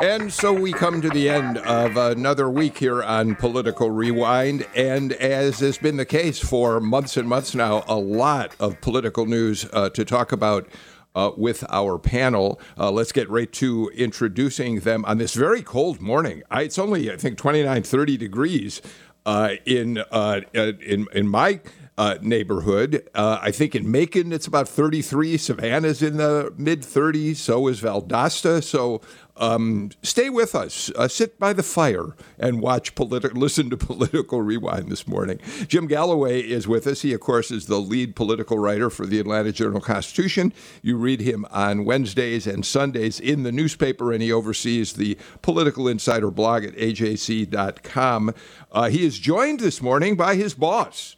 And so we come to the end of another week here on Political Rewind. And as has been the case for months and months now, a lot of political news uh, to talk about. Uh, with our panel. Uh, let's get right to introducing them on this very cold morning. I, it's only, I think, 29, 30 degrees uh, in, uh, in, in my uh, neighborhood. Uh, I think in Macon it's about 33. Savannah's in the mid 30s. So is Valdosta. So um, stay with us. Uh, sit by the fire and watch politi- listen to Political Rewind this morning. Jim Galloway is with us. He, of course, is the lead political writer for the Atlanta Journal Constitution. You read him on Wednesdays and Sundays in the newspaper, and he oversees the Political Insider blog at ajc.com. Uh, he is joined this morning by his boss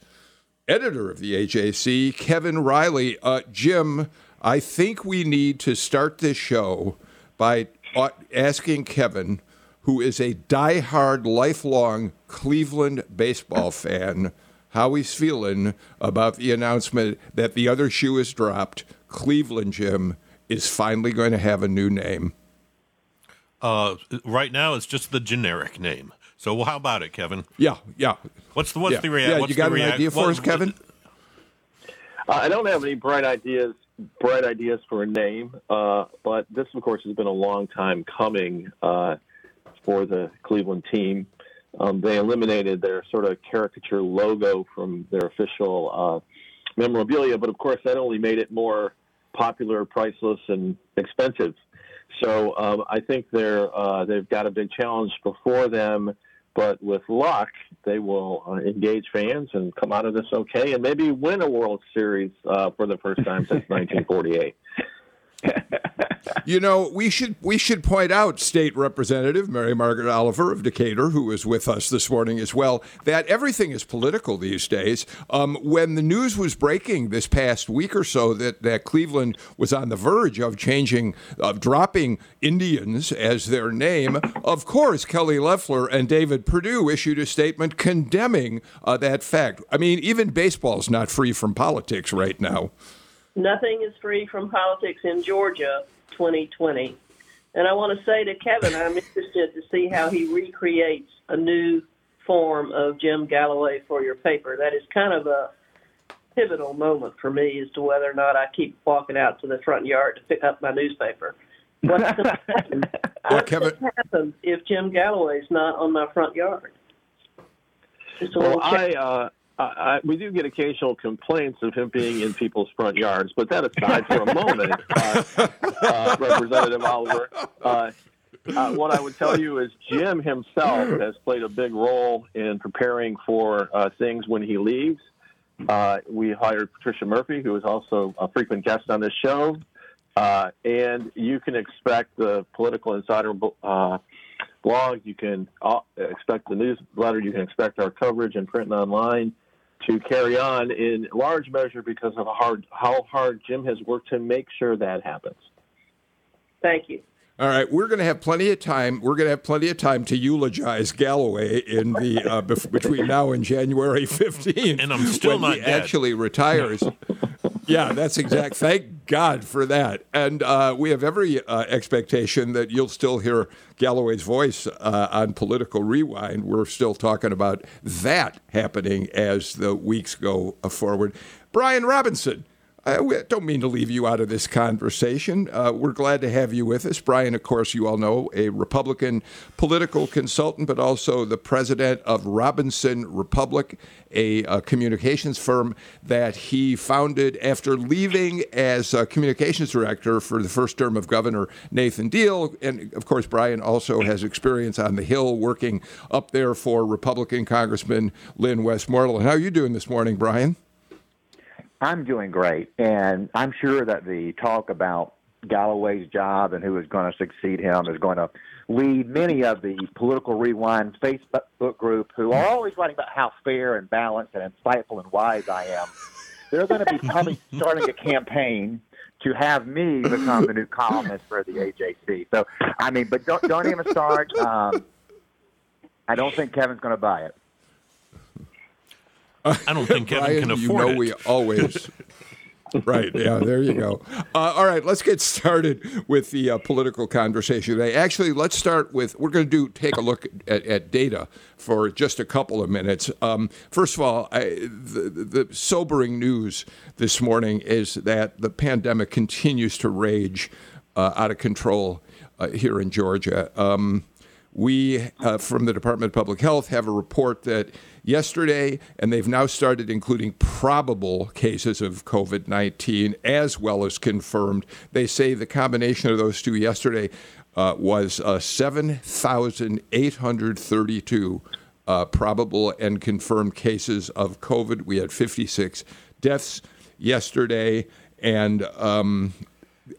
editor of the AJC, Kevin Riley. Uh, Jim, I think we need to start this show by asking Kevin, who is a die-hard, lifelong Cleveland baseball fan, how he's feeling about the announcement that the other shoe is dropped. Cleveland, Jim, is finally going to have a new name. Uh, right now, it's just the generic name. So well, how about it, Kevin? Yeah, yeah. What's the what's yeah. the reaction? Yeah, you got an rea- idea for what, us, Kevin? Uh, I don't have any bright ideas, bright ideas for a name, uh, but this, of course, has been a long time coming uh, for the Cleveland team. Um, they eliminated their sort of caricature logo from their official uh, memorabilia, but of course, that only made it more popular, priceless, and expensive. So um, I think they're uh, they've got a big challenge before them but with luck, they will uh, engage fans and come out of this okay, and maybe win a World Series uh, for the first time since 1948. You know, we should we should point out, State Representative Mary Margaret Oliver of Decatur, who is with us this morning as well, that everything is political these days. Um, when the news was breaking this past week or so that, that Cleveland was on the verge of changing, of dropping Indians as their name, of course, Kelly Loeffler and David Perdue issued a statement condemning uh, that fact. I mean, even baseball is not free from politics right now. Nothing is free from politics in Georgia 2020. And I want to say to Kevin, I'm interested to see how he recreates a new form of Jim Galloway for your paper. That is kind of a pivotal moment for me as to whether or not I keep walking out to the front yard to pick up my newspaper. What's going to happen? Well, Kevin- going to happen if Jim Galloway's not on my front yard? Just a Well, little I, uh, We do get occasional complaints of him being in people's front yards, but that aside for a moment, uh, uh, Representative Oliver, uh, uh, what I would tell you is Jim himself has played a big role in preparing for uh, things when he leaves. We hired Patricia Murphy, who is also a frequent guest on this show, and you can expect the Political Insider blog. You can expect the newsletter. You can expect our coverage in print and online to carry on in large measure because of how hard, how hard Jim has worked to make sure that happens. Thank you. All right, we're going to have plenty of time. We're going to have plenty of time to eulogize Galloway in the uh, bef- between now and January 15th, And I'm still when not he dead. actually retires. yeah, that's exact. Thank God for that. And uh, we have every uh, expectation that you'll still hear Galloway's voice uh, on Political Rewind. We're still talking about that happening as the weeks go uh, forward. Brian Robinson. I don't mean to leave you out of this conversation. Uh, we're glad to have you with us. Brian, of course, you all know, a Republican political consultant, but also the president of Robinson Republic, a, uh communications firm that he founded after leaving as uh, communications director for the first term of Governor Nathan Deal. And of course, Brian also has experience on the Hill working up there for Republican Congressman Lynn Westmoreland. How are you doing this morning, Brian? I'm doing great, and I'm sure that the talk about Galloway's job and who is going to succeed him is going to lead many of the political rewind Facebook group who are always writing about how fair and balanced and insightful and wise I am. They're going to be probably starting a campaign to have me become the new columnist for the AJC. So, I mean, but don't don't even start. Um, I don't think Kevin's going to buy it. I don't think Kevin Brian, can afford you know it. we always. right. Yeah. There you go. Uh, all right. Let's get started with the uh, political conversation today. Actually, let's start with. We're going to do take a look at, at data for just a couple of minutes. Um, first of all, I, the, the sobering news this morning is that the pandemic continues to rage uh, out of control uh, here in Georgia. Um, we, uh, from the Department of Public Health, have a report that yesterday, and they've now started including probable cases of COVID 19 as well as confirmed. They say the combination of those two yesterday uh, was uh, 7,832 uh, probable and confirmed cases of COVID. We had 56 deaths yesterday, and um,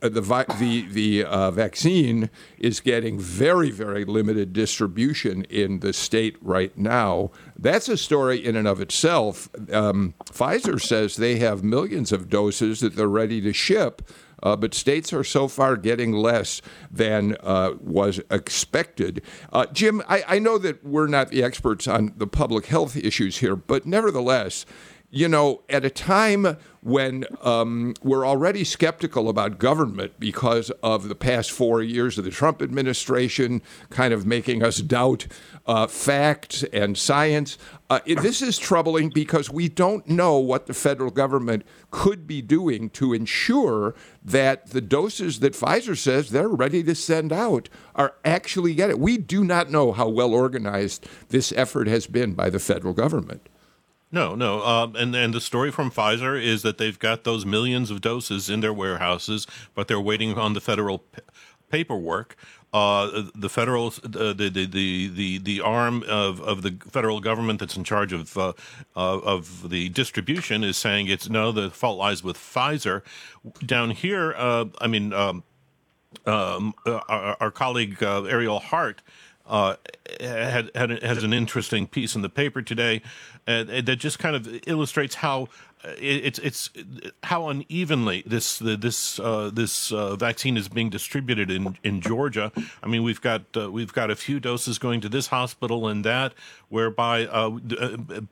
the vi- the the uh, vaccine is getting very very limited distribution in the state right now. That's a story in and of itself. Um, Pfizer says they have millions of doses that they're ready to ship. Uh, but states are so far getting less than uh, was expected. Uh, Jim, I, I know that we're not the experts on the public health issues here, but nevertheless, you know, at a time when um, we're already skeptical about government because of the past four years of the Trump administration kind of making us doubt uh, facts and science, uh, it- this is troubling because we don't know what the federal government could be doing to ensure that the doses that Pfizer says they're ready to send out are actually get it. We do not know how well organized this effort has been by the federal government. No, no. Um, and and the story from Pfizer is that they've got those millions of doses in their warehouses, but they're waiting on the federal p- paperwork. Uh, the federal, uh, the, the the the the arm of, of the federal government that's in charge of uh, uh, of the distribution is saying it's no, the fault lies with Pfizer. Down here, uh, I mean, um, um, our, our colleague Ariel Hart uh, had, had has an interesting piece in the paper today uh, that just kind of illustrates how uh, it's it's how unevenly this this uh, this uh, vaccine is being distributed in, in Georgia. I mean, we've got uh, we've got a few doses going to this hospital and that, whereby, uh,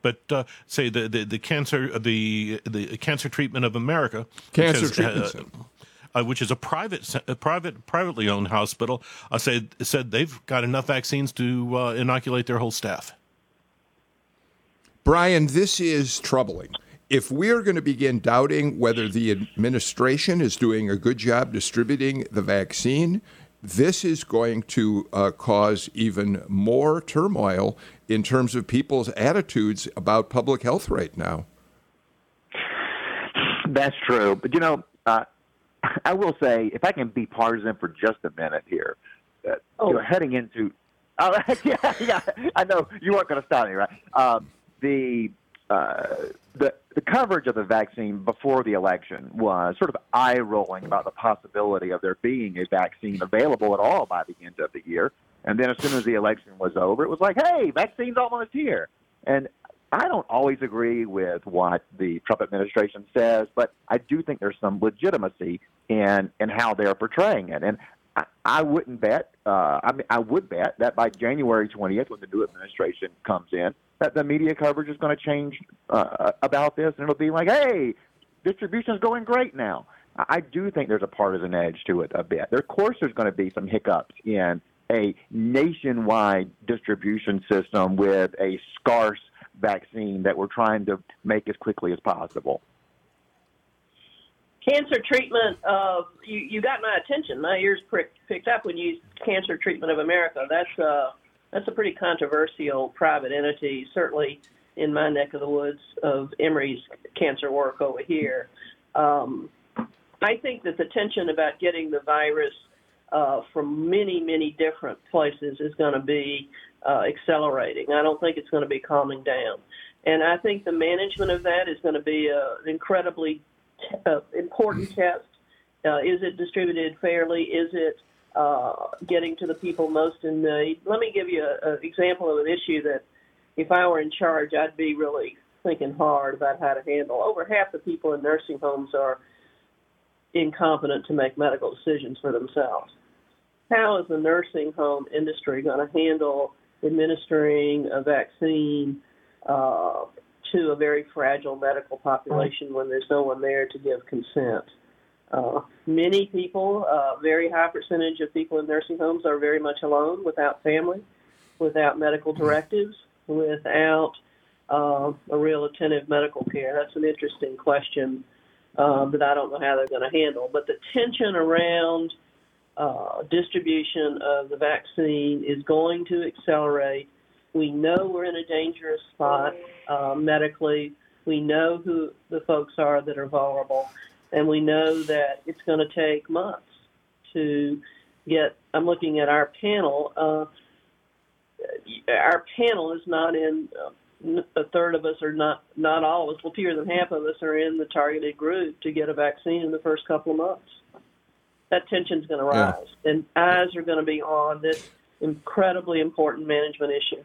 but uh, say the, the the cancer the the cancer treatment of America, Cancer Treatment uh, which is a private, a private, privately owned hospital, uh, said said they've got enough vaccines to uh, inoculate their whole staff. Brian, this is troubling. If we're going to begin doubting whether the administration is doing a good job distributing the vaccine, this is going to uh, cause even more turmoil in terms of people's attitudes about public health right now. That's true. But, you know, uh, I will say, if I can be partisan for just a minute here, uh, Oh. you know, heading into. Oh, yeah, yeah. I know you weren't going to stop me, right? Um, the uh, the the coverage of the vaccine before the election was sort of eye rolling about the possibility of there being a vaccine available at all by the end of the year. And then as soon as the election was over, it was like, hey, vaccine's almost here. And I don't always agree with what the Trump administration says, but I do think there's some legitimacy in in how they're portraying it. And I, I wouldn't bet. Uh, I mean, I would bet that by January 20th, when the new administration comes in, that the media coverage is going to change uh, about this, and it'll be like, "Hey, distribution's going great now." I I do think there's a partisan edge to it a bit. There, of course, there's going to be some hiccups in a nationwide distribution system with a scarce vaccine that we're trying to make as quickly as possible. Cancer treatment of you, you got my attention. My ears prick, picked up when you Cancer Treatment of America. That's uh, that's a pretty controversial private entity, certainly in my neck of the woods of Emory's cancer work over here. Um, I think that the tension about getting the virus uh, from many, many different places is going to be uh, accelerating. I don't think it's going to be calming down. And I think the management of that is going to be uh, an incredibly t- uh, important test. Uh, is it distributed fairly? Is it uh, getting to the people most in need? Let me give you an example of an issue that, if I were in charge, I'd be really thinking hard about how to handle. Over half the people in nursing homes are incompetent to make medical decisions for themselves. How is the nursing home industry going to handle administering a vaccine uh, to a very fragile medical population when there's no one there to give consent? Uh, many people, a uh, very high percentage of people in nursing homes are very much alone, without family, without medical directives, without uh, a real attentive medical care. That's an interesting question uh, that I don't know how they're going to handle. But the tension around uh, distribution of the vaccine is going to accelerate. We know we're in a dangerous spot uh, medically. We know who the folks are that are vulnerable, and we know that it's going to take months to get. I'm looking at our panel. Uh, our panel is not in. Uh, a third of us are not not all of us. Well, fewer than half of us are in the targeted group to get a vaccine in the first couple of months. That tension's going to rise, yeah. and eyes are going to be on this incredibly important management issue.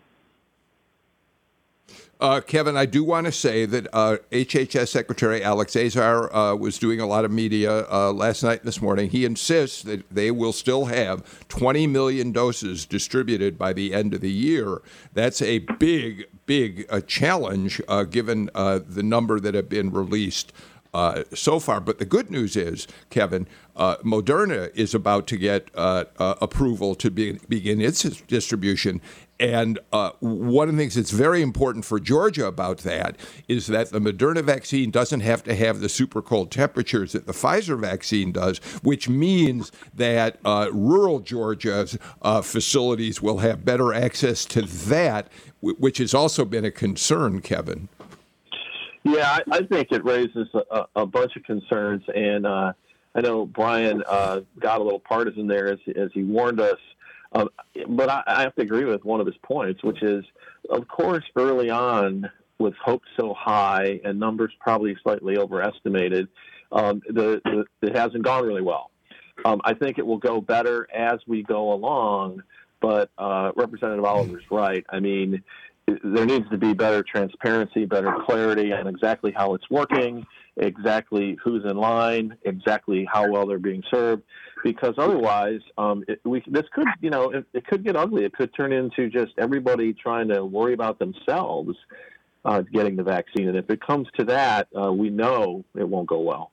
Uh, Kevin, I do want to say that uh, HHS Secretary Alex Azar uh, was doing a lot of media uh, last night and this morning. He insists that they will still have 20 million doses distributed by the end of the year. That's a big, big uh, challenge uh, given the number that have been released. Uh, so far. But the good news is, Kevin, uh, Moderna is about to get uh, approval to be, begin its distribution, and uh, one of the things that's very important for Georgia about that is that the Moderna vaccine doesn't have to have the super cold temperatures that the Pfizer vaccine does, which means that uh, rural Georgia's uh, facilities will have better access to that, which has also been a concern, Kevin. Yeah, I, I think it raises a, a, bunch of concerns, and uh, I know Brian uh, got a little partisan there as, as he warned us um, but I, I have to agree with one of his points, which is, of course, early on, with hopes so high and numbers probably slightly overestimated, um, the, the, it hasn't gone really well. Um, I think it will go better as we go along, but uh, Representative Oliver's right. I mean, there needs to be better transparency, better clarity on exactly how it's working, exactly who's in line, exactly how well they're being served, because otherwise, um, it, we this could you know it, it, could get ugly. It could turn into just everybody trying to worry about themselves uh, getting the vaccine, and if it comes to that, uh, we know it won't go well.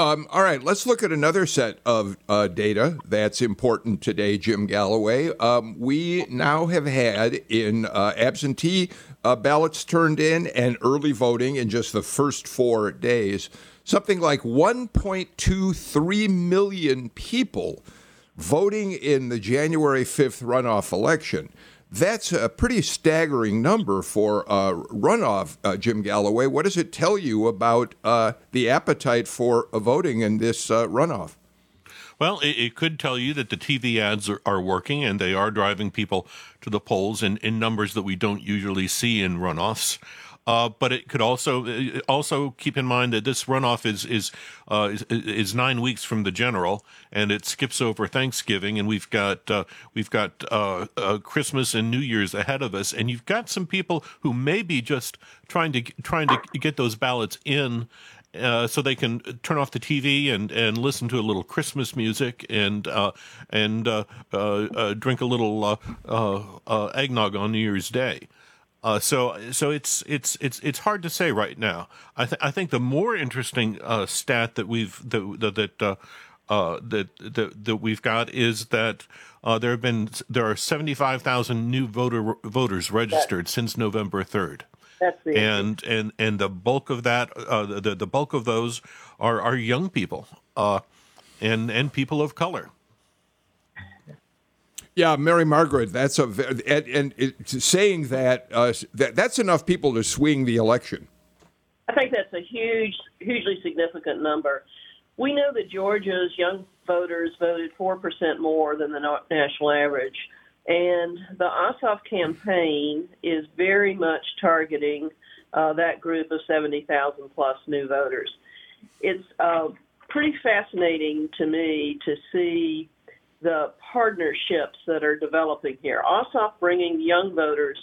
Um, all right, let's look at another set of uh, data that's important today, Jim Galloway. Um, we now have had in uh, absentee uh, ballots turned in and early voting in just the first four days, something like 1.23 million people voting in the January 5th runoff election. That's a pretty staggering number for a runoff, uh, Jim Galloway. What does it tell you about uh, the appetite for voting in this uh, runoff? Well, it, it, could tell you that the TV ads are, are, working and they are driving people to the polls in, in numbers that we don't usually see in runoffs. Uh, but it could also also keep in mind that this runoff is is, uh, is, is nine weeks from the general, and it skips over Thanksgiving, and we've got uh, we've got uh, uh, Christmas and New Year's ahead of us, and you've got some people who may be just trying to trying to get those ballots in. Uh, so they can turn off the TV and, and listen to a little Christmas music and uh, and uh, drink a little eggnog on New Year's Day. Uh, so so it's it's it's it's hard to say right now. I th- I think the more interesting uh, stat that we've that that uh, uh, that, that that we've got is that uh, there have been there are seventy five thousand new voter voters registered since November third. And and and the bulk of that uh, the the bulk of those are are young people and and people of color. Yeah, Mary Margaret. That's a and, and it, saying that, uh, that that's enough people to swing the election. I think that's a huge, hugely significant number. We know that Georgia's young voters voted four percent more than the national average, and the Ossoff campaign is very much targeting uh, that group of seventy thousand plus new voters. It's uh, pretty fascinating to me to see the partnerships that are developing here. Ossoff bringing young voters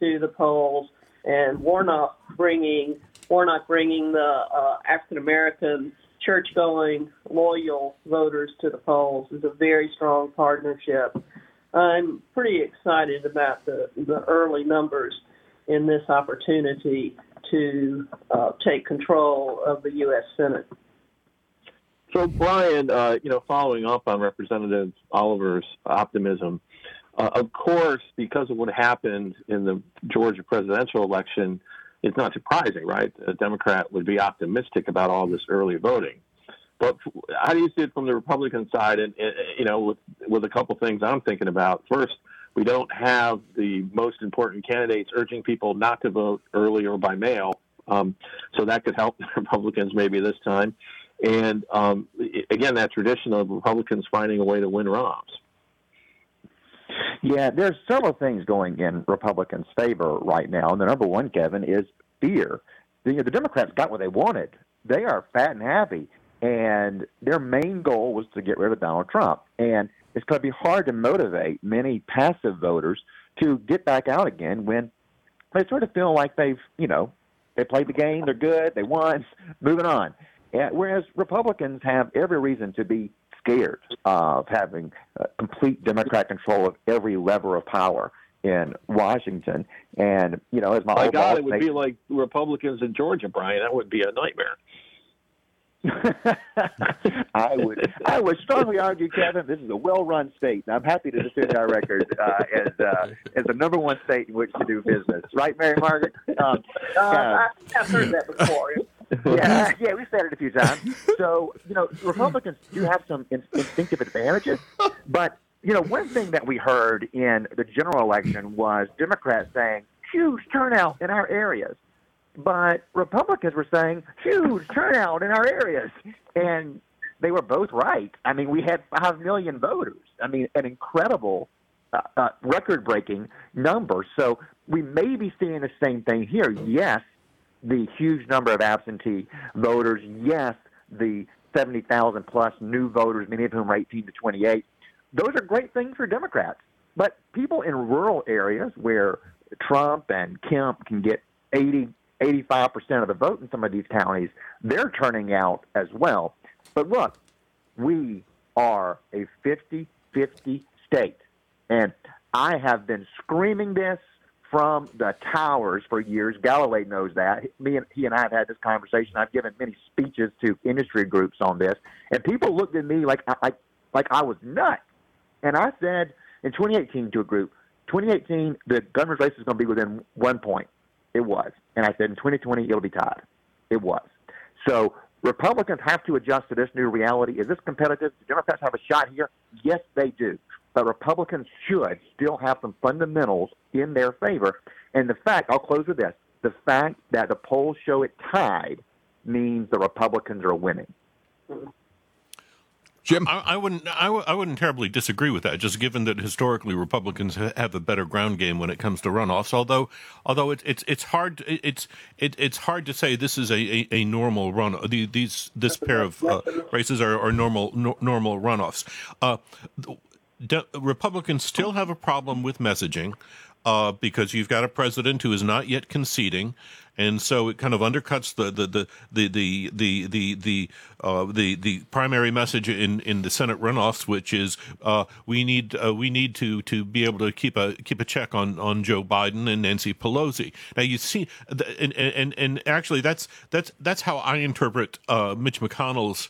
to the polls, and Warnock bringing Warnock bringing the uh, African American church-going, loyal voters to the polls is a very strong partnership. I'm pretty excited about the, the early numbers in this opportunity to uh, take control of the U.S. Senate. So, Brian, uh, you know, following up on Representative Oliver's optimism, uh, of course, because of what happened in the Georgia presidential election, it's not surprising, right? A Democrat would be optimistic about all this early voting. But how do you see it from the Republican side? And, you know, with with a couple things I'm thinking about. First, we don't have the most important candidates urging people not to vote early or by mail, um, so that could help the Republicans maybe this time. And um, again, that tradition of Republicans finding a way to win ROMs. Yeah, there's several things going in Republicans' favor right now, and the number one, Kevin, is fear. The, the Democrats got what they wanted. They are fat and happy, and their main goal was to get rid of Donald Trump. And it's going to be hard to motivate many passive voters to get back out again when they sort of feel like they've, you know, they played the game, they're good, they won, moving on. Whereas Republicans have every reason to be scared of having uh, complete Democrat control of every lever of power in Washington. And you know, as my, my God, it would be like Republicans in Georgia, Brian. That would be a nightmare. I would I would strongly argue, Kevin, this is a well-run state. And I'm happy to defend our record uh, as uh, as the number one state in which to do business. Right, Mary Margaret? Um, uh, I've heard that before. Yeah, yeah, we've said it a few times. So, you know, Republicans do have some in- instinctive advantages, but you know, one thing that we heard in the general election was Democrats saying huge turnout in our areas, but Republicans were saying huge turnout in our areas, and they were both right. I mean, we had five million voters. I mean, an incredible, uh, uh, record-breaking number. So we may be seeing the same thing here. Yes, the huge number of absentee voters. Yes, the 70,000 plus new voters, many of whom are 18 to 28. Those are great things for Democrats. But people in rural areas where Trump and Kemp can get 80, 85% of the vote in some of these counties, they're turning out as well. But look, we are a 50 50 state. And I have been screaming this from the towers for years. Galloway knows that. Me and he and I have had this conversation. I've given many speeches to industry groups on this, and people looked at me like I like I was nuts. And I said in 2018 to a group, 2018 the governor's race is going to be within one point. It was, and I said in 2020 it'll be tied. It was. So Republicans have to adjust to this new reality. Is this competitive? Do Democrats have a shot here? Yes, they do but Republicans should still have some fundamentals in their favor. And the fact, I'll close with this the fact that the polls show it tied means the Republicans are winning. Jim, I, I wouldn't. I w- I wouldn't terribly disagree with that. Just given that historically Republicans ha- have a better ground game when it comes to runoffs. Although, although it's it's it's hard. It's it, it's hard to say this is a, a, a normal run. These this pair of uh, races are, are normal no, normal runoffs. Uh, Republicans still have a problem with messaging uh, because you've got a president who is not yet conceding, and so it kind of undercuts the the the the the the the the, uh, the, the primary message in, in the Senate runoffs, which is uh, we need uh, we need to to be able to keep a keep a check on, on Joe Biden and Nancy Pelosi. Now you see, and and and actually that's that's that's how I interpret uh, Mitch McConnell's.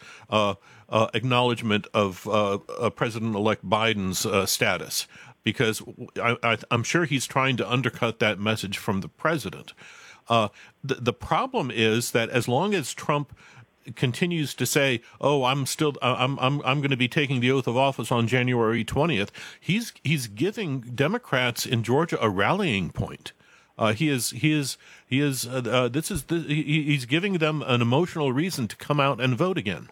Uh, acknowledgement of uh, uh, President-elect Biden's uh, status, because I, am sure he's trying to undercut that message from the president. Uh, the, the problem is that as long as Trump continues to say, "Oh, I'm still I'm I'm I'm going to be taking the oath of office on January 20th," he's he's giving Democrats in Georgia a rallying point. Uh, he is he is he is uh, uh, this is the, he, he's giving them an emotional reason to come out and vote again.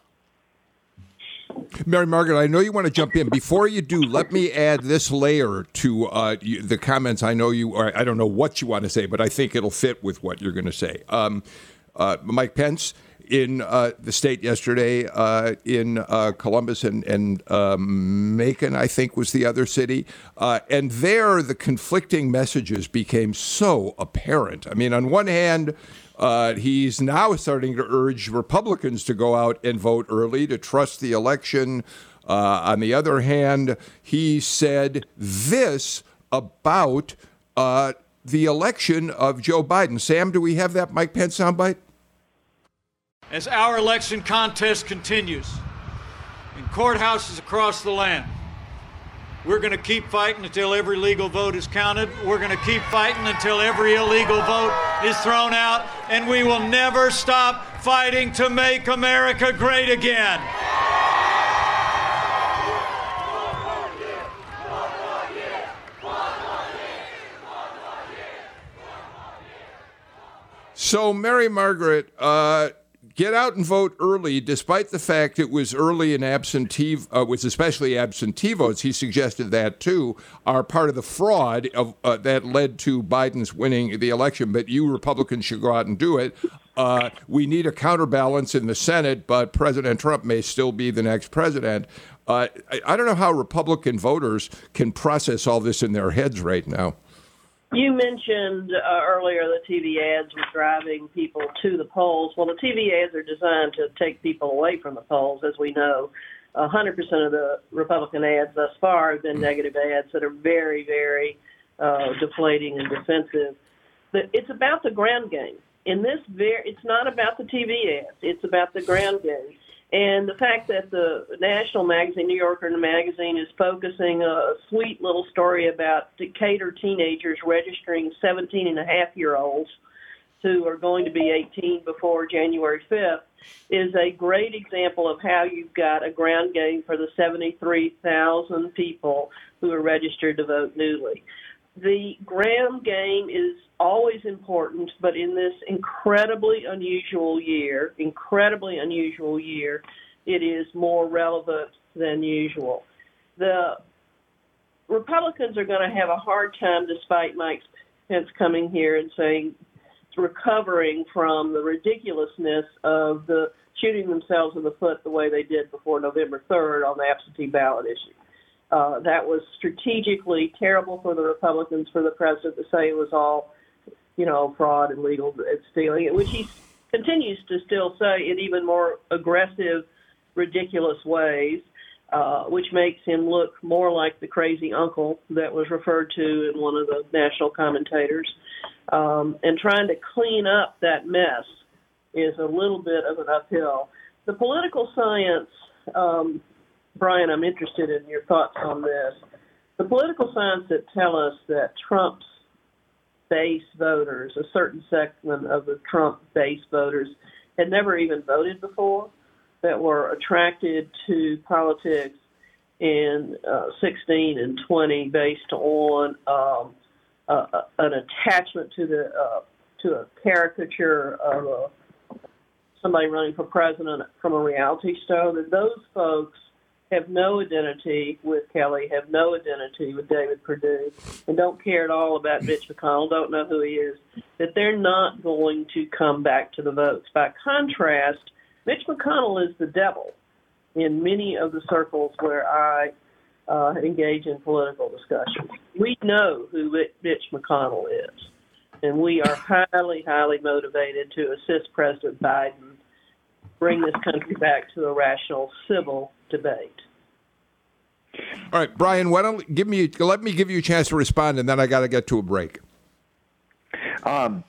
Mary Margaret, I know you want to jump in. Before you do, let me add this layer to uh, the comments. I know you, I don't know what you want to say, but I think it'll fit with what you're going to say. Um, uh, Mike Pence in uh, the state yesterday, uh, in uh, Columbus and, and um, Macon, I think was the other city. Uh, and there, the conflicting messages became so apparent. I mean, on one hand, Uh, he's now starting to urge Republicans to go out and vote early to trust the election. On the other hand, he said this about the election of Joe Biden. Sam, do we have that Mike Pence soundbite? As our election contest continues in courthouses across the land, we're going to keep fighting until every legal vote is counted. We're going to keep fighting until every illegal vote is thrown out. And we will never stop fighting to make America great again. So, Mary Margaret, uh, get out and vote early, despite the fact it was early and absentee, uh, was especially absentee votes. He suggested that too are part of the fraud of uh, that led to Biden's winning the election. But you Republicans should go out and do it. Uh, we need a counterbalance in the Senate, but President Trump may still be the next president. Uh, I, I don't know how Republican voters can process all this in their heads right now. You mentioned uh, earlier the TV ads were driving people to the polls. Well, the TV ads are designed to take people away from the polls, as we know. 100% of the Republican ads thus far have been negative ads that are very, very uh, deflating and defensive. But it's about the ground game. In this, very, it's not about the TV ads. It's about the ground game. And the fact that the national magazine, New Yorker the magazine, is focusing a sweet little story about Decatur teenagers registering 17 and a half year olds who are going to be 18 before January 5th is a great example of how you've got a ground game for the 73,000 people who are registered to vote newly. The ground game is always important, but in this incredibly unusual year, incredibly unusual year, it is more relevant than usual. The Republicans are going to have a hard time, despite Mike Pence coming here and saying recovering from the ridiculousness of the shooting themselves in the foot the way they did before November 3rd on the absentee ballot issue. Uh, that was strategically terrible for the Republicans, for the president to say it was all you know, fraud and legal stealing, which he continues to still say in even more aggressive, ridiculous ways, uh, which makes him look more like the crazy uncle that was referred to in one of the national commentators. Um, and trying to clean up that mess is a little bit of an uphill. The political science, um, Brian, I'm interested in your thoughts on this. The political science that tell us that Trump's base voters, a certain segment of the Trump base voters, had never even voted before, that were attracted to politics in uh, 16 and 20 based on um, uh, an attachment to the uh, to a caricature of a, somebody running for president from a reality show. That those folks have no identity with Kelly, have no identity with David Perdue, and don't care at all about Mitch McConnell, don't know who he is, that they're not going to come back to the votes. By contrast, Mitch McConnell is the devil in many of the circles where I uh, engage in political discussions. We know who Mitch McConnell is, and we are highly, highly motivated to assist President Biden bring this country back to a rational civil debate. All right, Brian, why don't give me let me give you a chance to respond, and then I got to get to a break. Um,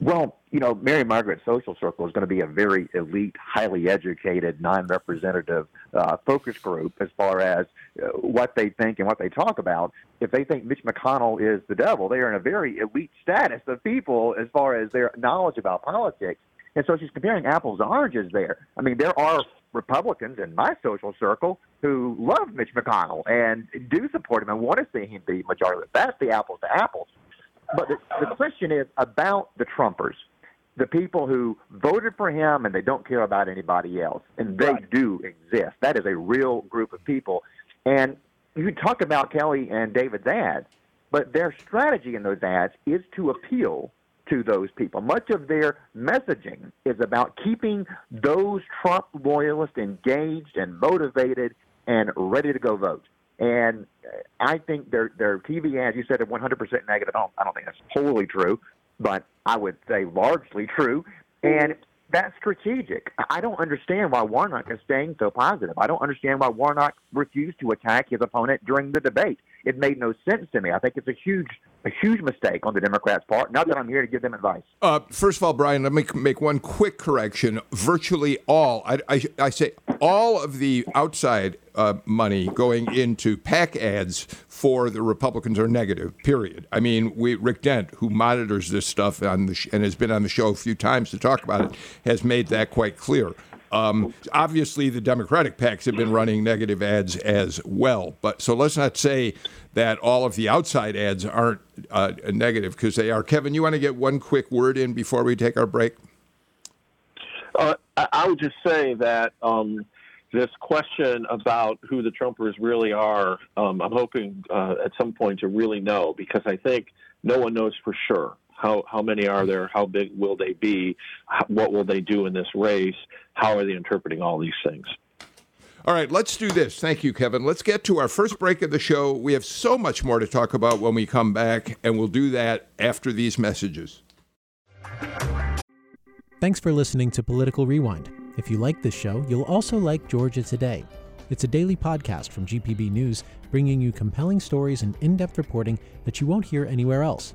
well, you know, Mary Margaret's social circle is going to be a very elite, highly educated, non-representative uh, focus group as far as uh, what they think and what they talk about. If they think Mitch McConnell is the devil, they are in a very elite status of people as far as their knowledge about politics. And so she's comparing apples to oranges there. I mean, there are Republicans in my social circle who love Mitch McConnell and do support him and want to see him be majority. That's the apples to apples. But the, the question is about the Trumpers, the people who voted for him and they don't care about anybody else, and they right. do exist. That is a real group of people. And you talk about Kelly and David's ads, but their strategy in those ads is to appeal to those people. Much of their messaging is about keeping those Trump loyalists engaged and motivated and ready to go vote. And I think their their TV ads, you said, are 100% negative. I don't, I don't think that's wholly true, but I would say largely true. And that's strategic. I don't understand why Warnock is staying so positive. I don't understand why Warnock refused to attack his opponent during the debate. It made no sense to me. I think it's a huge, a huge mistake on the Democrats' part. Not that I'm here to give them advice. Uh, first of all, Brian, let me make one quick correction. Virtually all, I, I, I say all of the outside uh, money going into PAC ads for the Republicans are negative. Period. I mean, we Rick Dent, who monitors this stuff on the sh- and has been on the show a few times to talk about it, has made that quite clear. Um, obviously, the Democratic PACs have been running negative ads as well. But so let's not say that all of the outside ads aren't uh, negative because they are. Kevin, you want to get one quick word in before we take our break? Uh, I would just say that um, this question about who the Trumpers really are, um, I'm hoping uh, at some point to really know because I think no one knows for sure. How, how many are there? How big will they be? How, what will they do in this race? How are they interpreting all these things? All right, let's do this. Thank you, Kevin. Let's get to our first break of the show. We have so much more to talk about when we come back, and we'll do that after these messages. Thanks for listening to Political Rewind. If you like this show, you'll also like Georgia Today. It's a daily podcast from GPB News, bringing you compelling stories and in depth reporting that you won't hear anywhere else.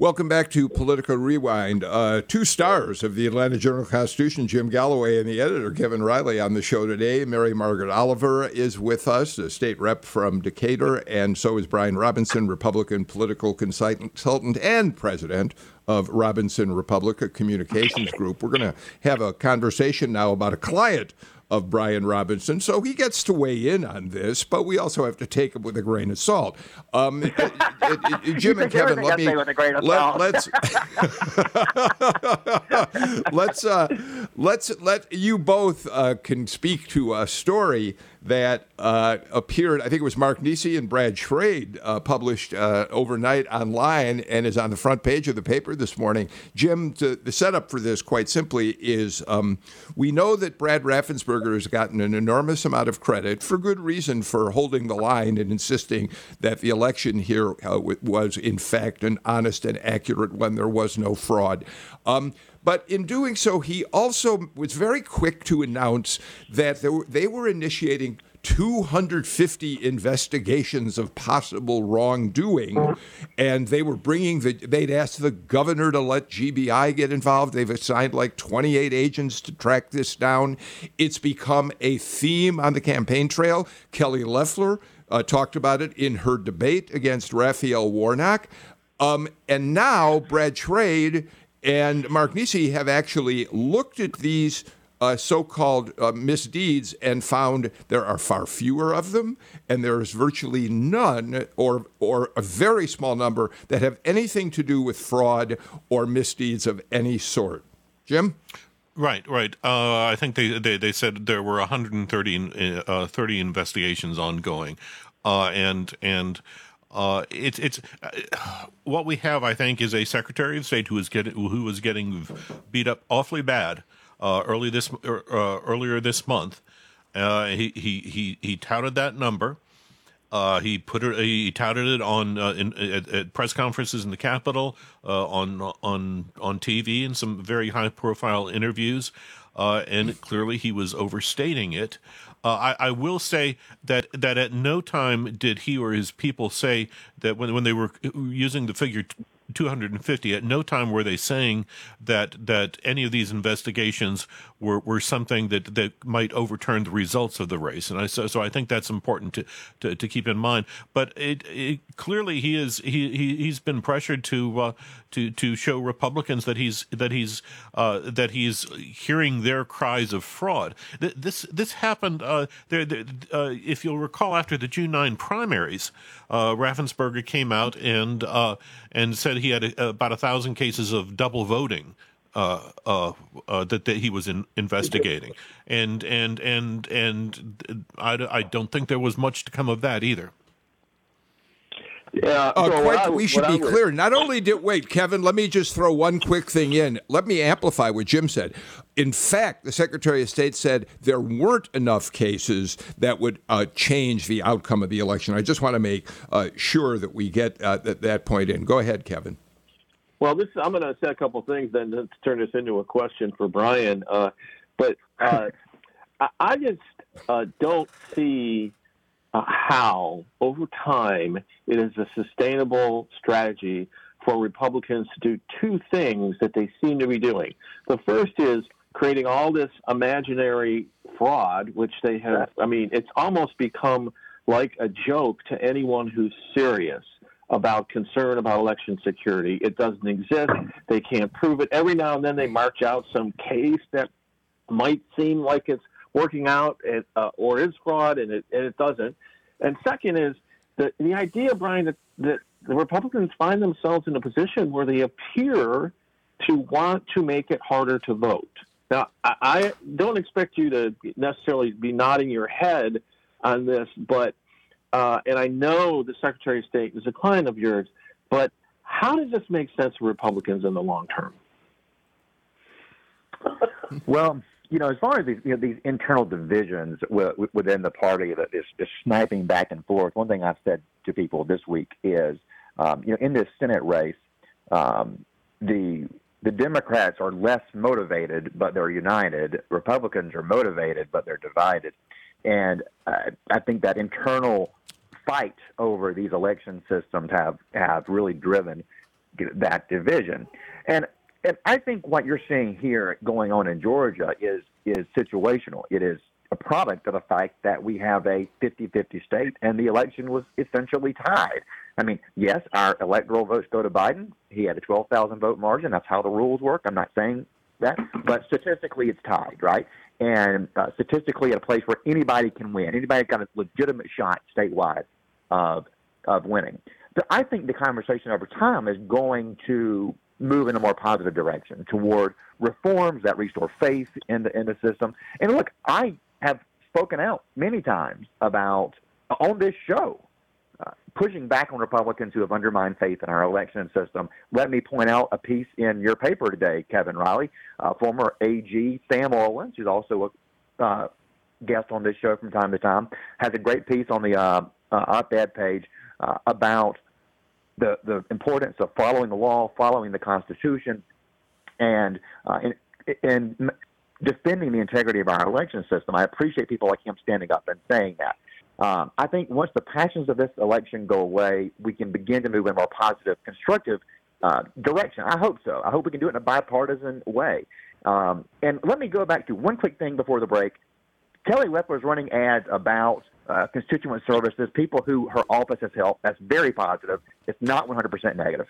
Welcome back to Political Rewind. Uh, two stars of the Atlanta Journal Constitution, Jim Galloway and the editor, Kevin Riley, on the show today. Mary Margaret Oliver is with us, a state rep from Decatur, and so is Brian Robinson, Republican political consultant and president of Robinson Republic, communications group. We're going to have a conversation now about a client of Brian Robinson, so he gets to weigh in on this, but we also have to take it with a grain of salt. Um, it, it, it, Jim and Kevin, let me let, let's let's uh, let's let you both uh, can speak to a story that uh, appeared. I think it was Mark Niesse and Brad Schrade uh, published uh, overnight online and is on the front page of the paper this morning. Jim, to, the setup for this, quite simply, is um, we know that Brad Raffensperger has gotten an enormous amount of credit for good reason for holding the line and insisting that the election here uh, was, in fact, an honest and accurate one. There was no fraud. Um, but in doing so, he also was very quick to announce that were, they were initiating 250 investigations of possible wrongdoing, and they were bringing the. They'd asked the governor to let GBI get involved. They've assigned like 28 agents to track this down. It's become a theme on the campaign trail. Kelly Loeffler uh, talked about it in her debate against Raphael Warnock. Um, and now Brad Schrade and Mark Niesse have actually looked at these uh, so-called uh, misdeeds and found there are far fewer of them, and there is virtually none, or or a very small number that have anything to do with fraud or misdeeds of any sort. Jim. Right, right. Uh, I think they, they, they said there were 130 uh, 30 investigations ongoing, uh, and and uh, it's it's uh, what we have. I think is a Secretary of State who is getting who was getting beat up awfully bad uh, early this er, uh, earlier this month. Uh, he, he he he touted that number. Uh, he put it. He touted it on in, at, at, press conferences in the Capitol, on on on TV, and some very high profile interviews. and clearly, he was overstating it. Uh, I, I, will say that that at no time did he or his people say that when when they were using the figure 250 at no time were they saying that that any of these investigations were, were something that, that might overturn the results of the race. And I so, so I think that's important to, to, to keep in mind. But it, it, clearly he is he, he he's been pressured to uh, to to show Republicans that he's that he's uh, that he's hearing their cries of fraud. This this happened uh, there, there uh, if you'll recall after the June 9 primaries uh, Raffensperger came out and uh, and said he had a, about a thousand cases of double voting uh, uh, uh, that, that he was in, investigating, and and and and I, I don't think there was much to come of that either. Yeah, Uh, so quite, I- we should be clear. Not only did wait, Kevin. Let me just throw one quick thing in. Let me amplify what Jim said. In fact, the Secretary of State said there weren't enough cases that would uh, change the outcome of the election. I just want to make uh, sure that we get uh, that, that point in. Go ahead, Kevin. Well, this I'm going to say a couple things then to turn this into a question for Brian. Uh, but uh, I, I just uh, don't see uh, how, over time, it is a sustainable strategy for Republicans to do two things that they seem to be doing. The first is creating all this imaginary fraud, which they have. I mean, it's almost become like a joke to anyone who's serious about concern about election security. It doesn't exist. They can't prove it. Every now and then they march out some case that might seem like it's working out and, uh, or is fraud, and it, and it doesn't. And second is the, the idea, Brian, that, that the Republicans find themselves in a position where they appear to want to make it harder to vote. Now, I, I don't expect you to necessarily be nodding your head on this, but uh, and I know the Secretary of State is a client of yours, but how does this make sense for Republicans in the long term? Well, you know, as far as these, you know, these internal divisions wi- wi- within the party that is, is sniping back and forth, one thing I've said to people this week is, um, you know, in this Senate race, um, the the Democrats are less motivated, but they're united. Republicans are motivated, but they're divided. And uh, I think that internal fight over these election systems have have really driven that division. And and I think what you're seeing here going on in Georgia is is situational. It is a product of the fact that we have a 50-50 state and the election was essentially tied. I mean, yes, our electoral votes go to Biden. He had a 12,000 vote margin. That's how the rules work. I'm not saying that, but statistically it's tied, right? And uh, statistically at a place where anybody can win. Anybody got a legitimate shot statewide of of winning. So I think the conversation over time is going to move in a more positive direction toward reforms that restore faith in the in the system. And look, I have spoken out many times about on this show uh, pushing back on Republicans who have undermined faith in our election system. Let me point out a piece in your paper today, Kevin Riley, uh, former AG Sam Olens, who's also a uh, guest on this show from time to time, has a great piece on the uh, uh, op-ed page uh, about the the importance of following the law, following the Constitution, and uh, in defending the integrity of our election system. I appreciate people like him standing up and saying that. Um, I think once the passions of this election go away, we can begin to move in a more positive, constructive uh, direction. I hope so. I hope we can do it in a bipartisan way. Um, and let me go back to one quick thing before the break. Kelly Loeffler is running ads about uh, constituent services, people who her office has helped. That's very positive. It's not 100% negative.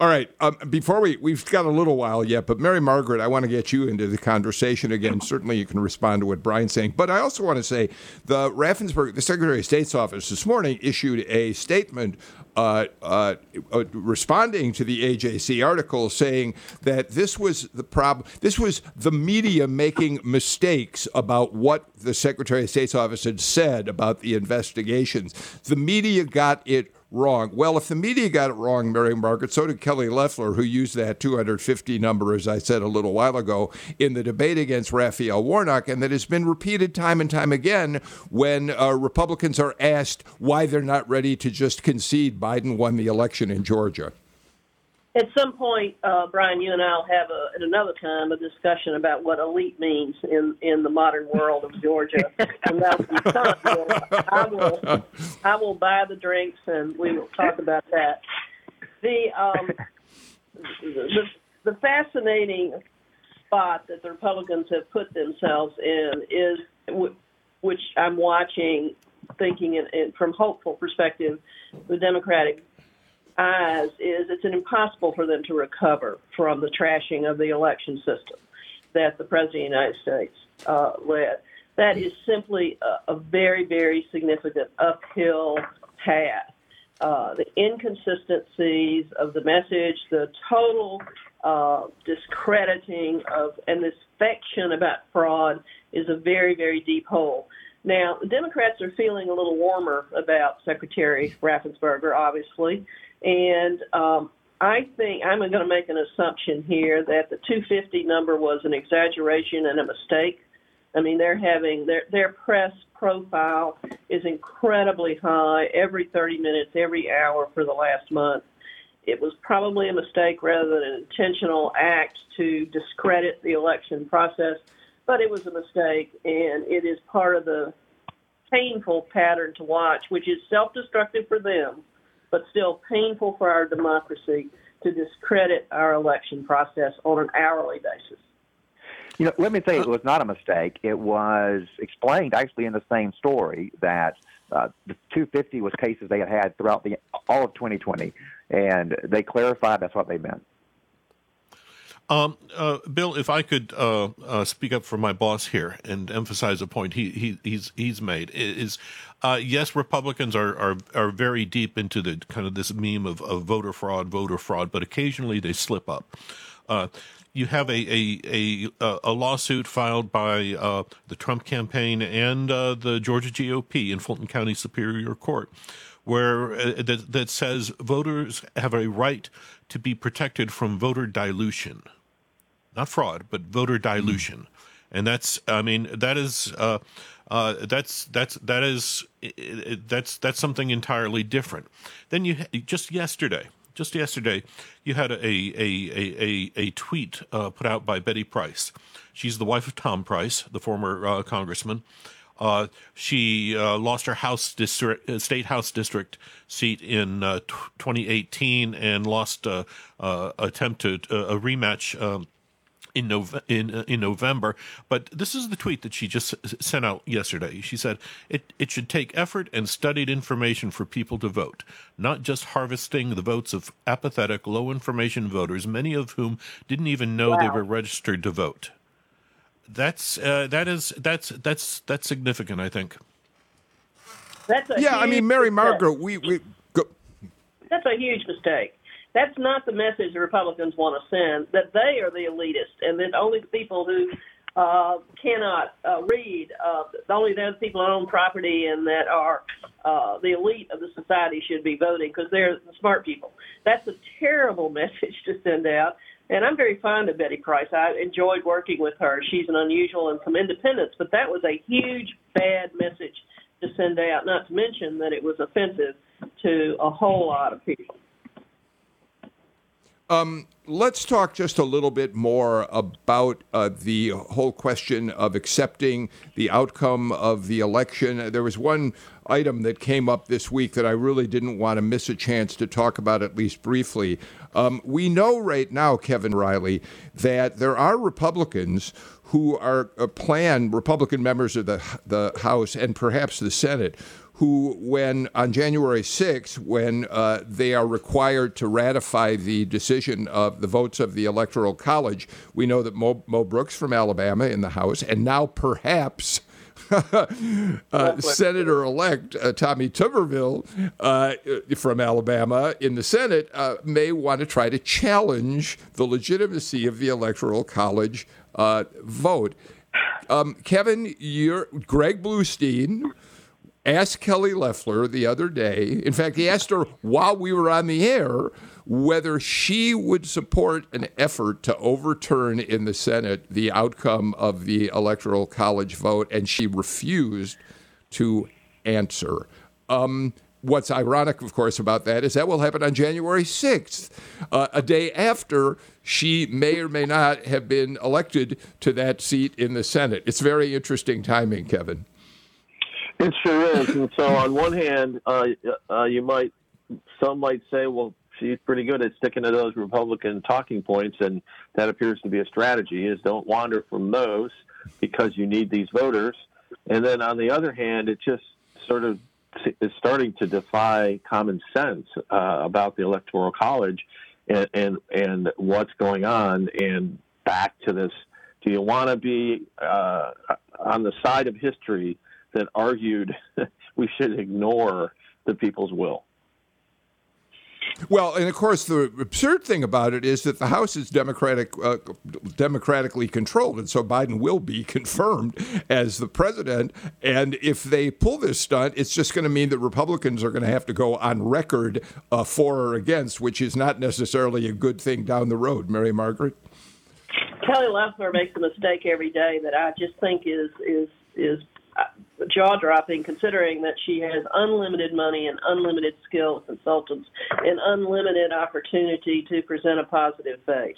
All right. Um, before we, we've got a little while yet, but Mary Margaret, I want to get you into the conversation again. Certainly, you can respond to what Brian's saying, but I also want to say the Raffensperger, the Secretary of State's office this morning issued a statement uh, uh, uh, responding to the AJC article, saying that this was the problem. This was the media making mistakes about what the Secretary of State's office had said about the investigations. The media got it wrong. Well, if the media got it wrong, Mary Margaret, so did Kelly Loeffler, who used that 250 number, as I said a little while ago, in the debate against Raphael Warnock, and that has been repeated time and time again when uh, Republicans are asked why they're not ready to just concede Biden won the election in Georgia. At some point, uh, Brian, you and I'll have a, at another time a discussion about what elite means in, in the modern world of Georgia. and that will. I will I will buy the drinks and we will talk about that. The um, the, the fascinating spot that the Republicans have put themselves in is which I'm watching, thinking in, in, from hopeful perspective, the Democratic eyes is it's impossible for them to recover from the trashing of the election system that the President of the United States uh, led. That is simply a, a very, very significant uphill path. uh, the inconsistencies of the message, the total uh, discrediting of, and this fiction about fraud is a very, very deep hole. Now, the Democrats are feeling a little warmer about Secretary Raffensperger, obviously, and um, I think I'm going to make an assumption here that the 250 number was an exaggeration and a mistake. I mean, they're having their their press profile is incredibly high every 30 minutes, every hour for the last month. It was probably a mistake rather than an intentional act to discredit the election process, but it was a mistake, and it is part of the painful pattern to watch, which is self-destructive for them but still painful for our democracy to discredit our election process on an hourly basis. You know, let me say it was not a mistake. It was explained actually in the same story that uh, the 250 was cases they had had throughout the all of 2020, and they clarified that's what they meant. Um, uh, Bill, if I could uh, uh, speak up for my boss here and emphasize a point he, he he's he's made is uh, yes, Republicans are, are are very deep into the kind of this meme of, of voter fraud, voter fraud, but occasionally they slip up. Uh, you have a, a, a, a, lawsuit filed by uh, the Trump campaign and the Georgia GOP in Fulton County Superior Court, where that, that says voters have a right to be protected from voter dilution not fraud, but voter dilution. Mm. And that's, I mean, that is, uh, uh, that's that's that is that's that's something entirely different. Then you just yesterday, just yesterday, you had a a a a, a tweet uh, put out by Betty Price. She's the wife of Tom Price, the former uh, congressman. Uh, she uh, lost her house district, uh, state house district seat in t- 2018 and lost a attempt to a rematch um, in, Nov- in, uh, in November. But this is the tweet that she just sent out yesterday. She said, it, it should take effort and studied information for people to vote, not just harvesting the votes of apathetic, low information voters, many of whom didn't even know wow. they were registered to vote. That's uh, that is that's that's that's significant. I think. That's yeah. I mean, Mary Margaret, we we go. That's a huge mistake. That's not the message the Republicans want to send. That they are the elitist, and that only the people who uh, cannot uh, read, uh, only those people who own property and that are uh, the elite of the society should be voting because they're the smart people. That's a terrible message to send out. And I'm very fond of Betty Price. I enjoyed working with her. She's an unusual and some independence, but that was a huge bad message to send out. Not to mention that it was offensive to a whole lot of people. Um, let's talk just a little bit more about uh, the whole question of accepting the outcome of the election. There was one item that came up this week that I really didn't want to miss a chance to talk about, at least briefly. Um, we know right now, Kevin Riley, that there are Republicans who are uh, planned, Republican members of the, the House and perhaps the Senate, who, when on January 6th, when uh, they are required to ratify the decision of the votes of the Electoral College, we know that Mo, Mo Brooks from Alabama in the House, and now perhaps. uh, Senator elect uh, Tommy Tuberville uh, from Alabama in the Senate uh, may want to try to challenge the legitimacy of the Electoral College uh, vote. Um, Kevin, you're Greg Bluestein asked Kelly Loeffler the other day. In fact, he asked her while we were on the air whether she would support an effort to overturn in the Senate the outcome of the Electoral College vote, and she refused to answer. Um, what's ironic, of course, about that is that will happen on January 6th, uh, a day after she may or may not have been elected to that seat in the Senate. It's very interesting timing, Kevin. It sure is. And so, on one hand, uh, uh, you might some might say, well, she's pretty good at sticking to those Republican talking points, and that appears to be a strategy: is don't wander from those because you need these voters. And then on the other hand, it just sort of is starting to defy common sense uh, about the Electoral College and, and and what's going on. And back to this: Do you want to be uh, on the side of history? that argued we should ignore the people's will. Well, and of course, the absurd thing about it is that the House is democratic, uh, democratically controlled, and so Biden will be confirmed as the president. And if they pull this stunt, it's just going to mean that Republicans are going to have to go on record uh, for or against, which is not necessarily a good thing down the road. Mary Margaret. Kelly Loeffler makes a mistake every day that I just think is is is jaw dropping considering that she has unlimited money and unlimited skill consultants and unlimited opportunity to present a positive face.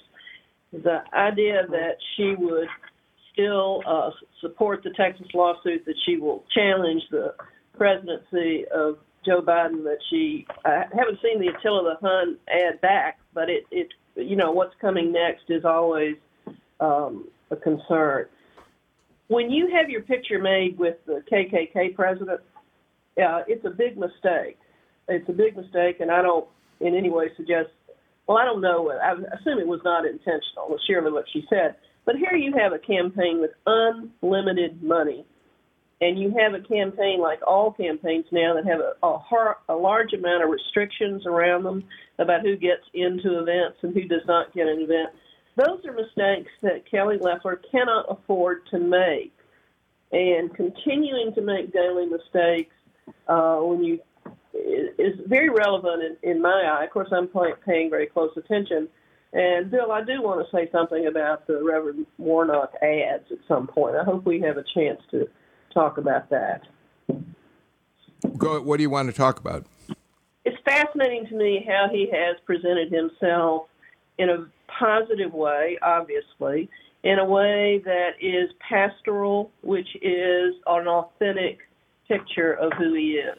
The idea that she would still uh, support the Texas lawsuit, that she will challenge the presidency of Joe Biden, that she, I haven't seen the Attila the Hun ad back, but it, it, you know, what's coming next is always um, a concern when you have your picture made with the KKK president, uh, it's a big mistake. It's a big mistake, and I don't in any way suggest. Well, I don't know. I assume it was not intentional. Was surely what she said. But here you have a campaign with unlimited money, and you have a campaign like all campaigns now that have a, a, har- a large amount of restrictions around them about who gets into events and who does not get an event those are mistakes that Kelly Loeffler cannot afford to make. And continuing to make daily mistakes uh, when you is very relevant in, in my eye. Of course, I'm paying very close attention. And Bill, I do want to say something about the Reverend Warnock ads at some point. I hope we have a chance to talk about that. Go. What do you want to talk about? It's fascinating to me how he has presented himself in a positive way, obviously, in a way that is pastoral, which is an authentic picture of who he is.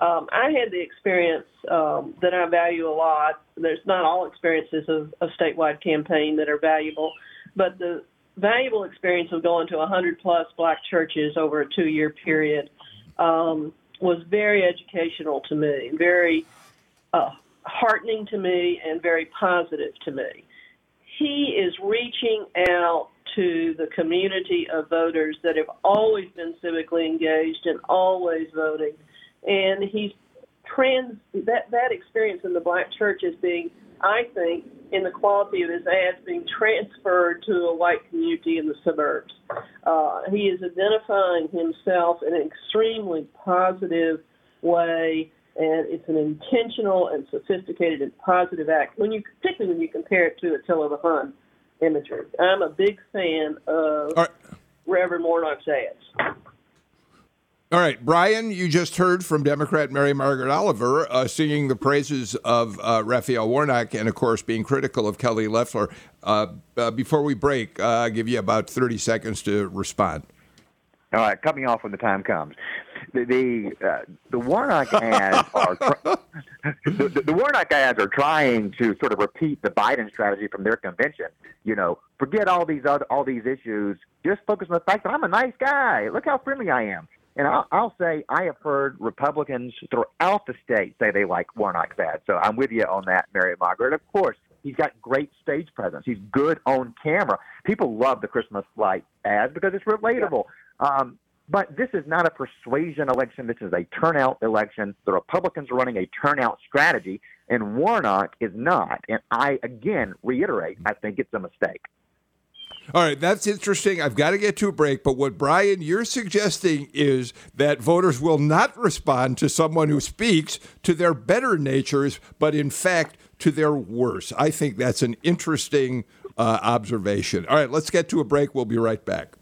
Um, I had the experience um, that I value a lot. There's not all experiences of a statewide campaign that are valuable, but the valuable experience of going to 100 plus black churches over a two year period um, was very educational to me, very uh, heartening to me, and very positive to me he is reaching out to the community of voters that have always been civically engaged and always voting, and he's trans that that experience in the black church is being, I think, in the quality of his ads being transferred to a white community in the suburbs. Uh, he is identifying himself in an extremely positive way and it's an intentional and sophisticated and positive act. When you, particularly when you compare it to Attila the Hun imagery, I'm a big fan of right. Reverend Warnock's ads. All right, Brian, you just heard from Democrat Mary Margaret Oliver uh, singing the praises of uh, Raphael Warnock and, of course, being critical of Kelly Loeffler. Uh, uh before we break, uh, I'll give you about 30 seconds to respond. All right, cut me off when the time comes the the, uh, the Warnock ads are the, the Warnock ads are trying to sort of repeat the Biden strategy from their convention. You know, forget all these other all these issues. Just focus on the fact that I'm a nice guy. Look how friendly I am. And I'll, I'll say I have heard Republicans throughout the state say they like Warnock's ads. So I'm with you on that, Mary Margaret. Of course, he's got great stage presence. He's good on camera. People love the Christmas light ads because it's relatable. Um, but this is not a persuasion election. This is a turnout election. The Republicans are running a turnout strategy, and Warnock is not. And I, again, reiterate, I think it's a mistake. All right, that's interesting. I've got to get to a break. But what, Brian, you're suggesting is that voters will not respond to someone who speaks to their better natures, but in fact to their worse. I think that's an interesting uh, observation. All right, let's get to a break. We'll be right back.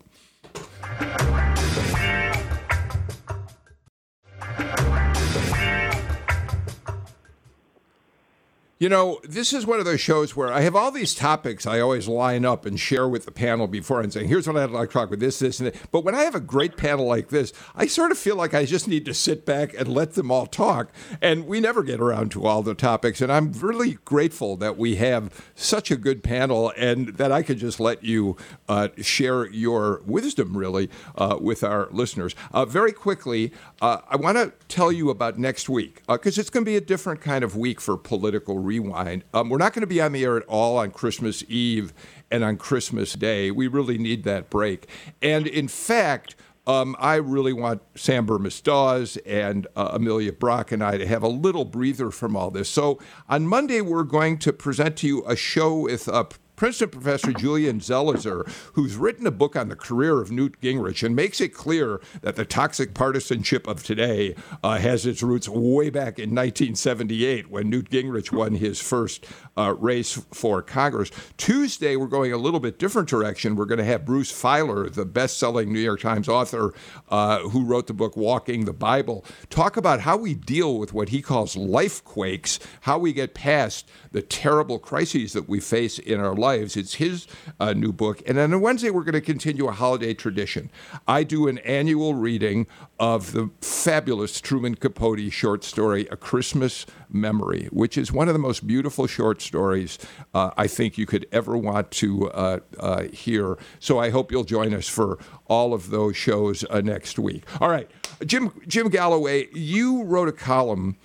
You know, this is one of those shows where I have all these topics I always line up and share with the panel before and say, here's what I'd like to talk about this, this, and that. But when I have a great panel like this, I sort of feel like I just need to sit back and let them all talk. And we never get around to all the topics. And I'm really grateful that we have such a good panel and that I could just let you uh, share your wisdom, really, uh, with our listeners. Uh, very quickly, uh, I want to tell you about next week because uh, it's going to be a different kind of week for political rewind. Um, we're not going to be on the air at all on Christmas Eve and on Christmas Day. We really need that break. And in fact, um, I really want Sam Bermas Dawes and uh, Amelia Brock and I to have a little breather from all this. So on Monday, we're going to present to you a show with uh, Princeton professor Julian Zelizer, who's written a book on the career of Newt Gingrich and makes it clear that the toxic partisanship of today uh, has its roots way back in 1978 when Newt Gingrich won his first uh, race for Congress. Tuesday, we're going a little bit different direction. We're going to have Bruce Feiler, the best selling New York Times author uh, who wrote the book Walking the Bible, talk about how we deal with what he calls life quakes, how we get past the terrible crises that we face in our lives. It's his uh, new book. And then on Wednesday, we're going to continue a holiday tradition. I do an annual reading of the fabulous Truman Capote short story, A Christmas Memory, which is one of the most beautiful short stories uh, I think you could ever want to uh, uh, hear. So I hope you'll join us for all of those shows uh, next week. All right, Jim Jim Galloway, you wrote a column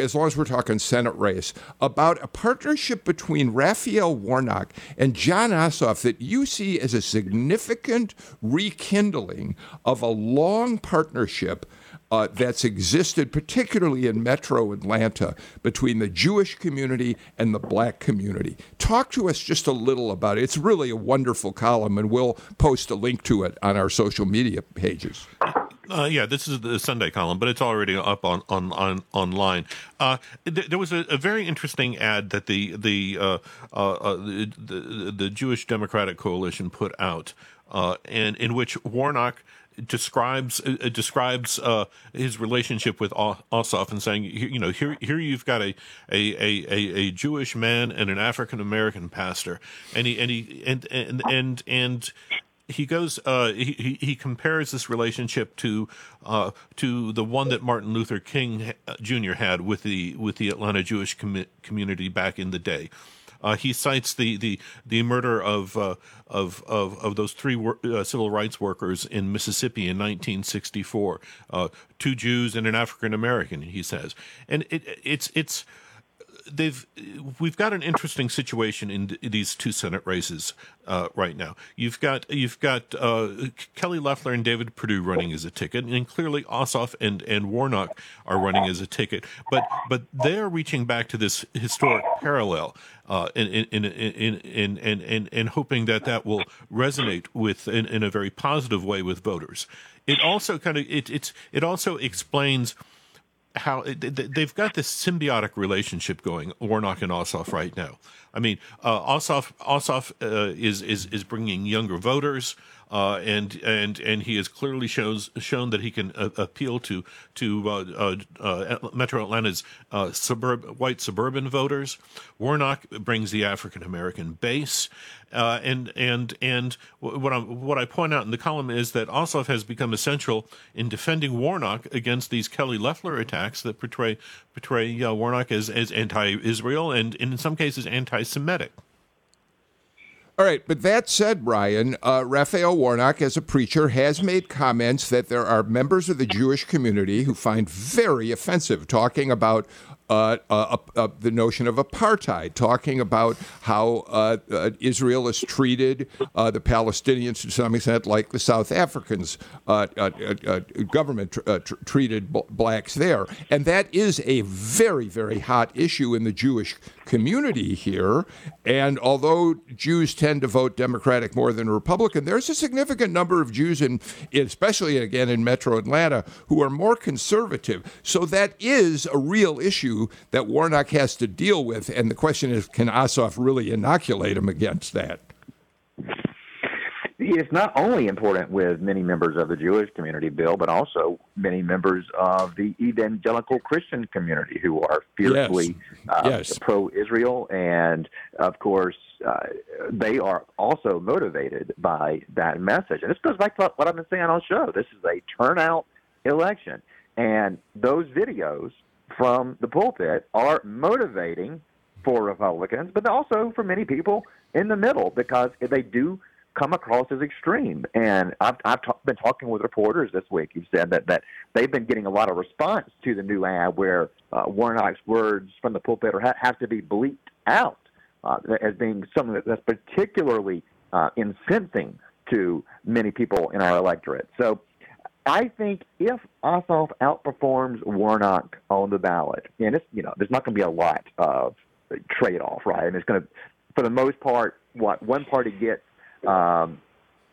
as long as we're talking Senate race, about a partnership between Raphael Warnock and Jon Ossoff that you see as a significant rekindling of a long partnership uh, that's existed, particularly in metro Atlanta, between the Jewish community and the black community. Talk to us just a little about it. It's really a wonderful column, and we'll post a link to it on our social media pages. Uh, yeah, this is the Sunday column, but it's already up on on, on online. Uh, th- there was a, a, very interesting ad that the the, uh, uh, uh the, the, the Jewish Democratic Coalition put out, uh, and in which Warnock describes uh, describes uh, his relationship with Ossoff and saying, you know, here here you've got a a, a, a Jewish man and an African American pastor, and he and he and and and and he goes uh, he he compares this relationship to uh, to the one that Martin Luther King uh, Jr. had with the with the Atlanta Jewish com- community back in the day. Uh, he cites the the the murder of uh, of, of of those three wor- uh, civil rights workers in Mississippi in 1964, uh, two Jews and an African American. He says, and it, it's it's they've we've got an interesting situation in these two Senate races uh, right now. You've got you've got uh, Kelly Loeffler and David Perdue running as a ticket, and clearly Ossoff and, and Warnock are running as a ticket. But but they're reaching back to this historic parallel. Uh, in, in, in, in, in, in, in, hoping that that will resonate with in, in a very positive way with voters. It also kind of it, it's it also explains how they've got this symbiotic relationship going, Warnock and Ossoff right now. I mean, uh, Ossoff, Ossoff uh, is is is bringing younger voters uh, and and and he has clearly shows shown that he can uh, appeal to to uh, uh, uh Metro Atlanta's uh, suburb white suburban voters. Warnock brings the African American base, and and and what I what I point out in the column is that Ossoff has become essential in defending Warnock against these Kelly Loeffler attacks that portray portray Warnock as as anti-Israel and in some cases anti-Semitic. All right, but that said, Brian, uh, Raphael Warnock, as a preacher, has made comments that there are members of the Jewish community who find very offensive talking about uh, uh, uh, the notion of apartheid, talking about how uh, uh, Israel has treated uh, the Palestinians to some extent like the South Africans government tr- tr- treated blacks there. And that is a very, very hot issue in the Jewish community here. And although Jews tend to vote Democratic more than Republican, there's a significant number of Jews, in, especially again in metro Atlanta, who are more conservative. So that is a real issue that Warnock has to deal with. And the question is, can Ossoff really inoculate him against that? It's not only important with many members of the Jewish community, Bill, but also many members of the evangelical Christian community who are fiercely yes. Uh, yes. pro-Israel, and of course, uh, they are also motivated by that message. And this goes back to what I've been saying on the show. This is a turnout election, and those videos from the pulpit are motivating for Republicans, but also for many people in the middle because they do come across as extreme. And I've, I've t- been talking with reporters this week who said that, that they've been getting a lot of response to the new ad where uh, Warnock's words from the pulpit are, have to be bleeped out uh, as being something that's particularly uh, incensing to many people in our electorate. So I think if Ossoff outperforms Warnock on the ballot, and it's you know there's not going to be a lot of trade off, right? And it's going to, for the most part, what one party gets um,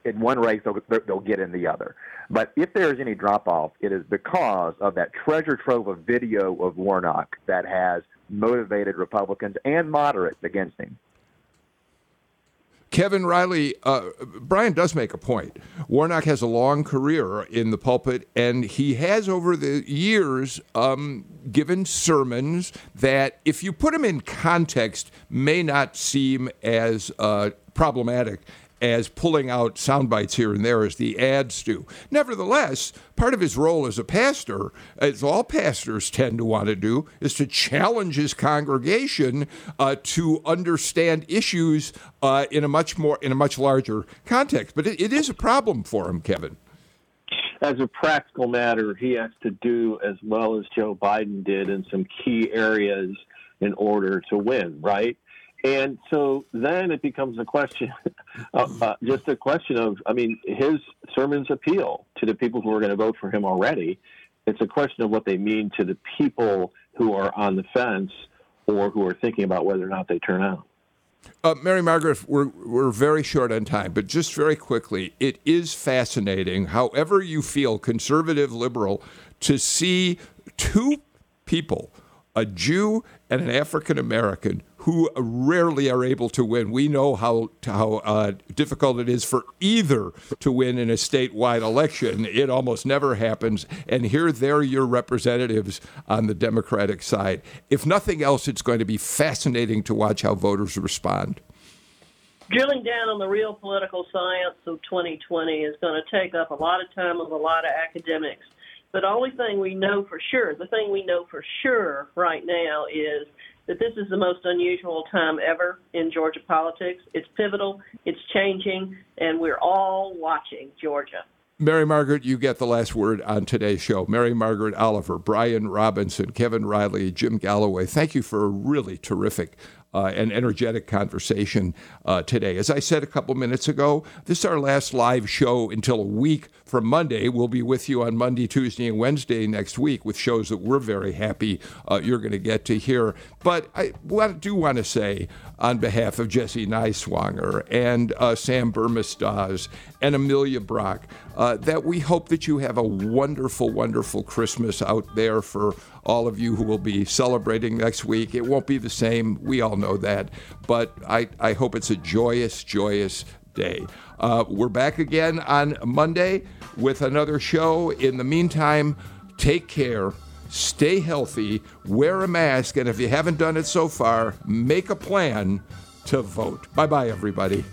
in one race, they'll, they'll get in the other. But if there is any drop off, it is because of that treasure trove of video of Warnock that has motivated Republicans and moderates against him. Kevin Riley, uh, Brian does make a point. Warnock has a long career in the pulpit, and he has over the years um, given sermons that, if you put them in context, may not seem as uh, problematic as pulling out sound bites here and there as the ads do. Nevertheless, part of his role as a pastor, as all pastors tend to want to do, is to challenge his congregation uh, to understand issues uh, in a much more in a much larger context. But it, it is a problem for him, Kevin. As a practical matter, he has to do as well as Joe Biden did in some key areas in order to win, right? And so then it becomes a question, uh, uh, just a question of, I mean, his sermons appeal to the people who are going to vote for him already. It's a question of what they mean to the people who are on the fence or who are thinking about whether or not they turn out. Uh, Mary Margaret, we're, we're very short on time, but just very quickly, it is fascinating, however you feel, conservative, liberal, to see two people, a Jew and an African American, who rarely are able to win. We know how how uh, difficult it is for either to win in a statewide election. It almost never happens. And here they're your representatives on the Democratic side. If nothing else, it's going to be fascinating to watch how voters respond. Drilling down on the real political science of 2020 is going to take up a lot of time of a lot of academics. But the only thing we know for sure, the thing we know for sure right now is that this is the most unusual time ever in Georgia politics. It's pivotal, it's changing, and we're all watching Georgia. Mary Margaret, you get the last word on today's show. Mary Margaret Oliver, Brian Robinson, Kevin Riley, Jim Galloway, thank you for a really terrific uh, energetic conversation uh, today. As I said a couple minutes ago, this is our last live show until a week from Monday. We'll be with you on Monday, Tuesday, and Wednesday next week with shows that we're very happy uh, you're going to get to hear. But I do want to say, on behalf of Jesse Neiswanger and uh, Sam Bermas Dawes and Amelia Brock, uh, that we hope that you have a wonderful, wonderful Christmas out there for all of you who will be celebrating next week. It won't be the same. We all know that. But I, I hope it's a joyous, joyous day. Uh, we're back again on Monday with another show. In the meantime, take care, stay healthy, wear a mask, and if you haven't done it so far, make a plan to vote. Bye bye, everybody.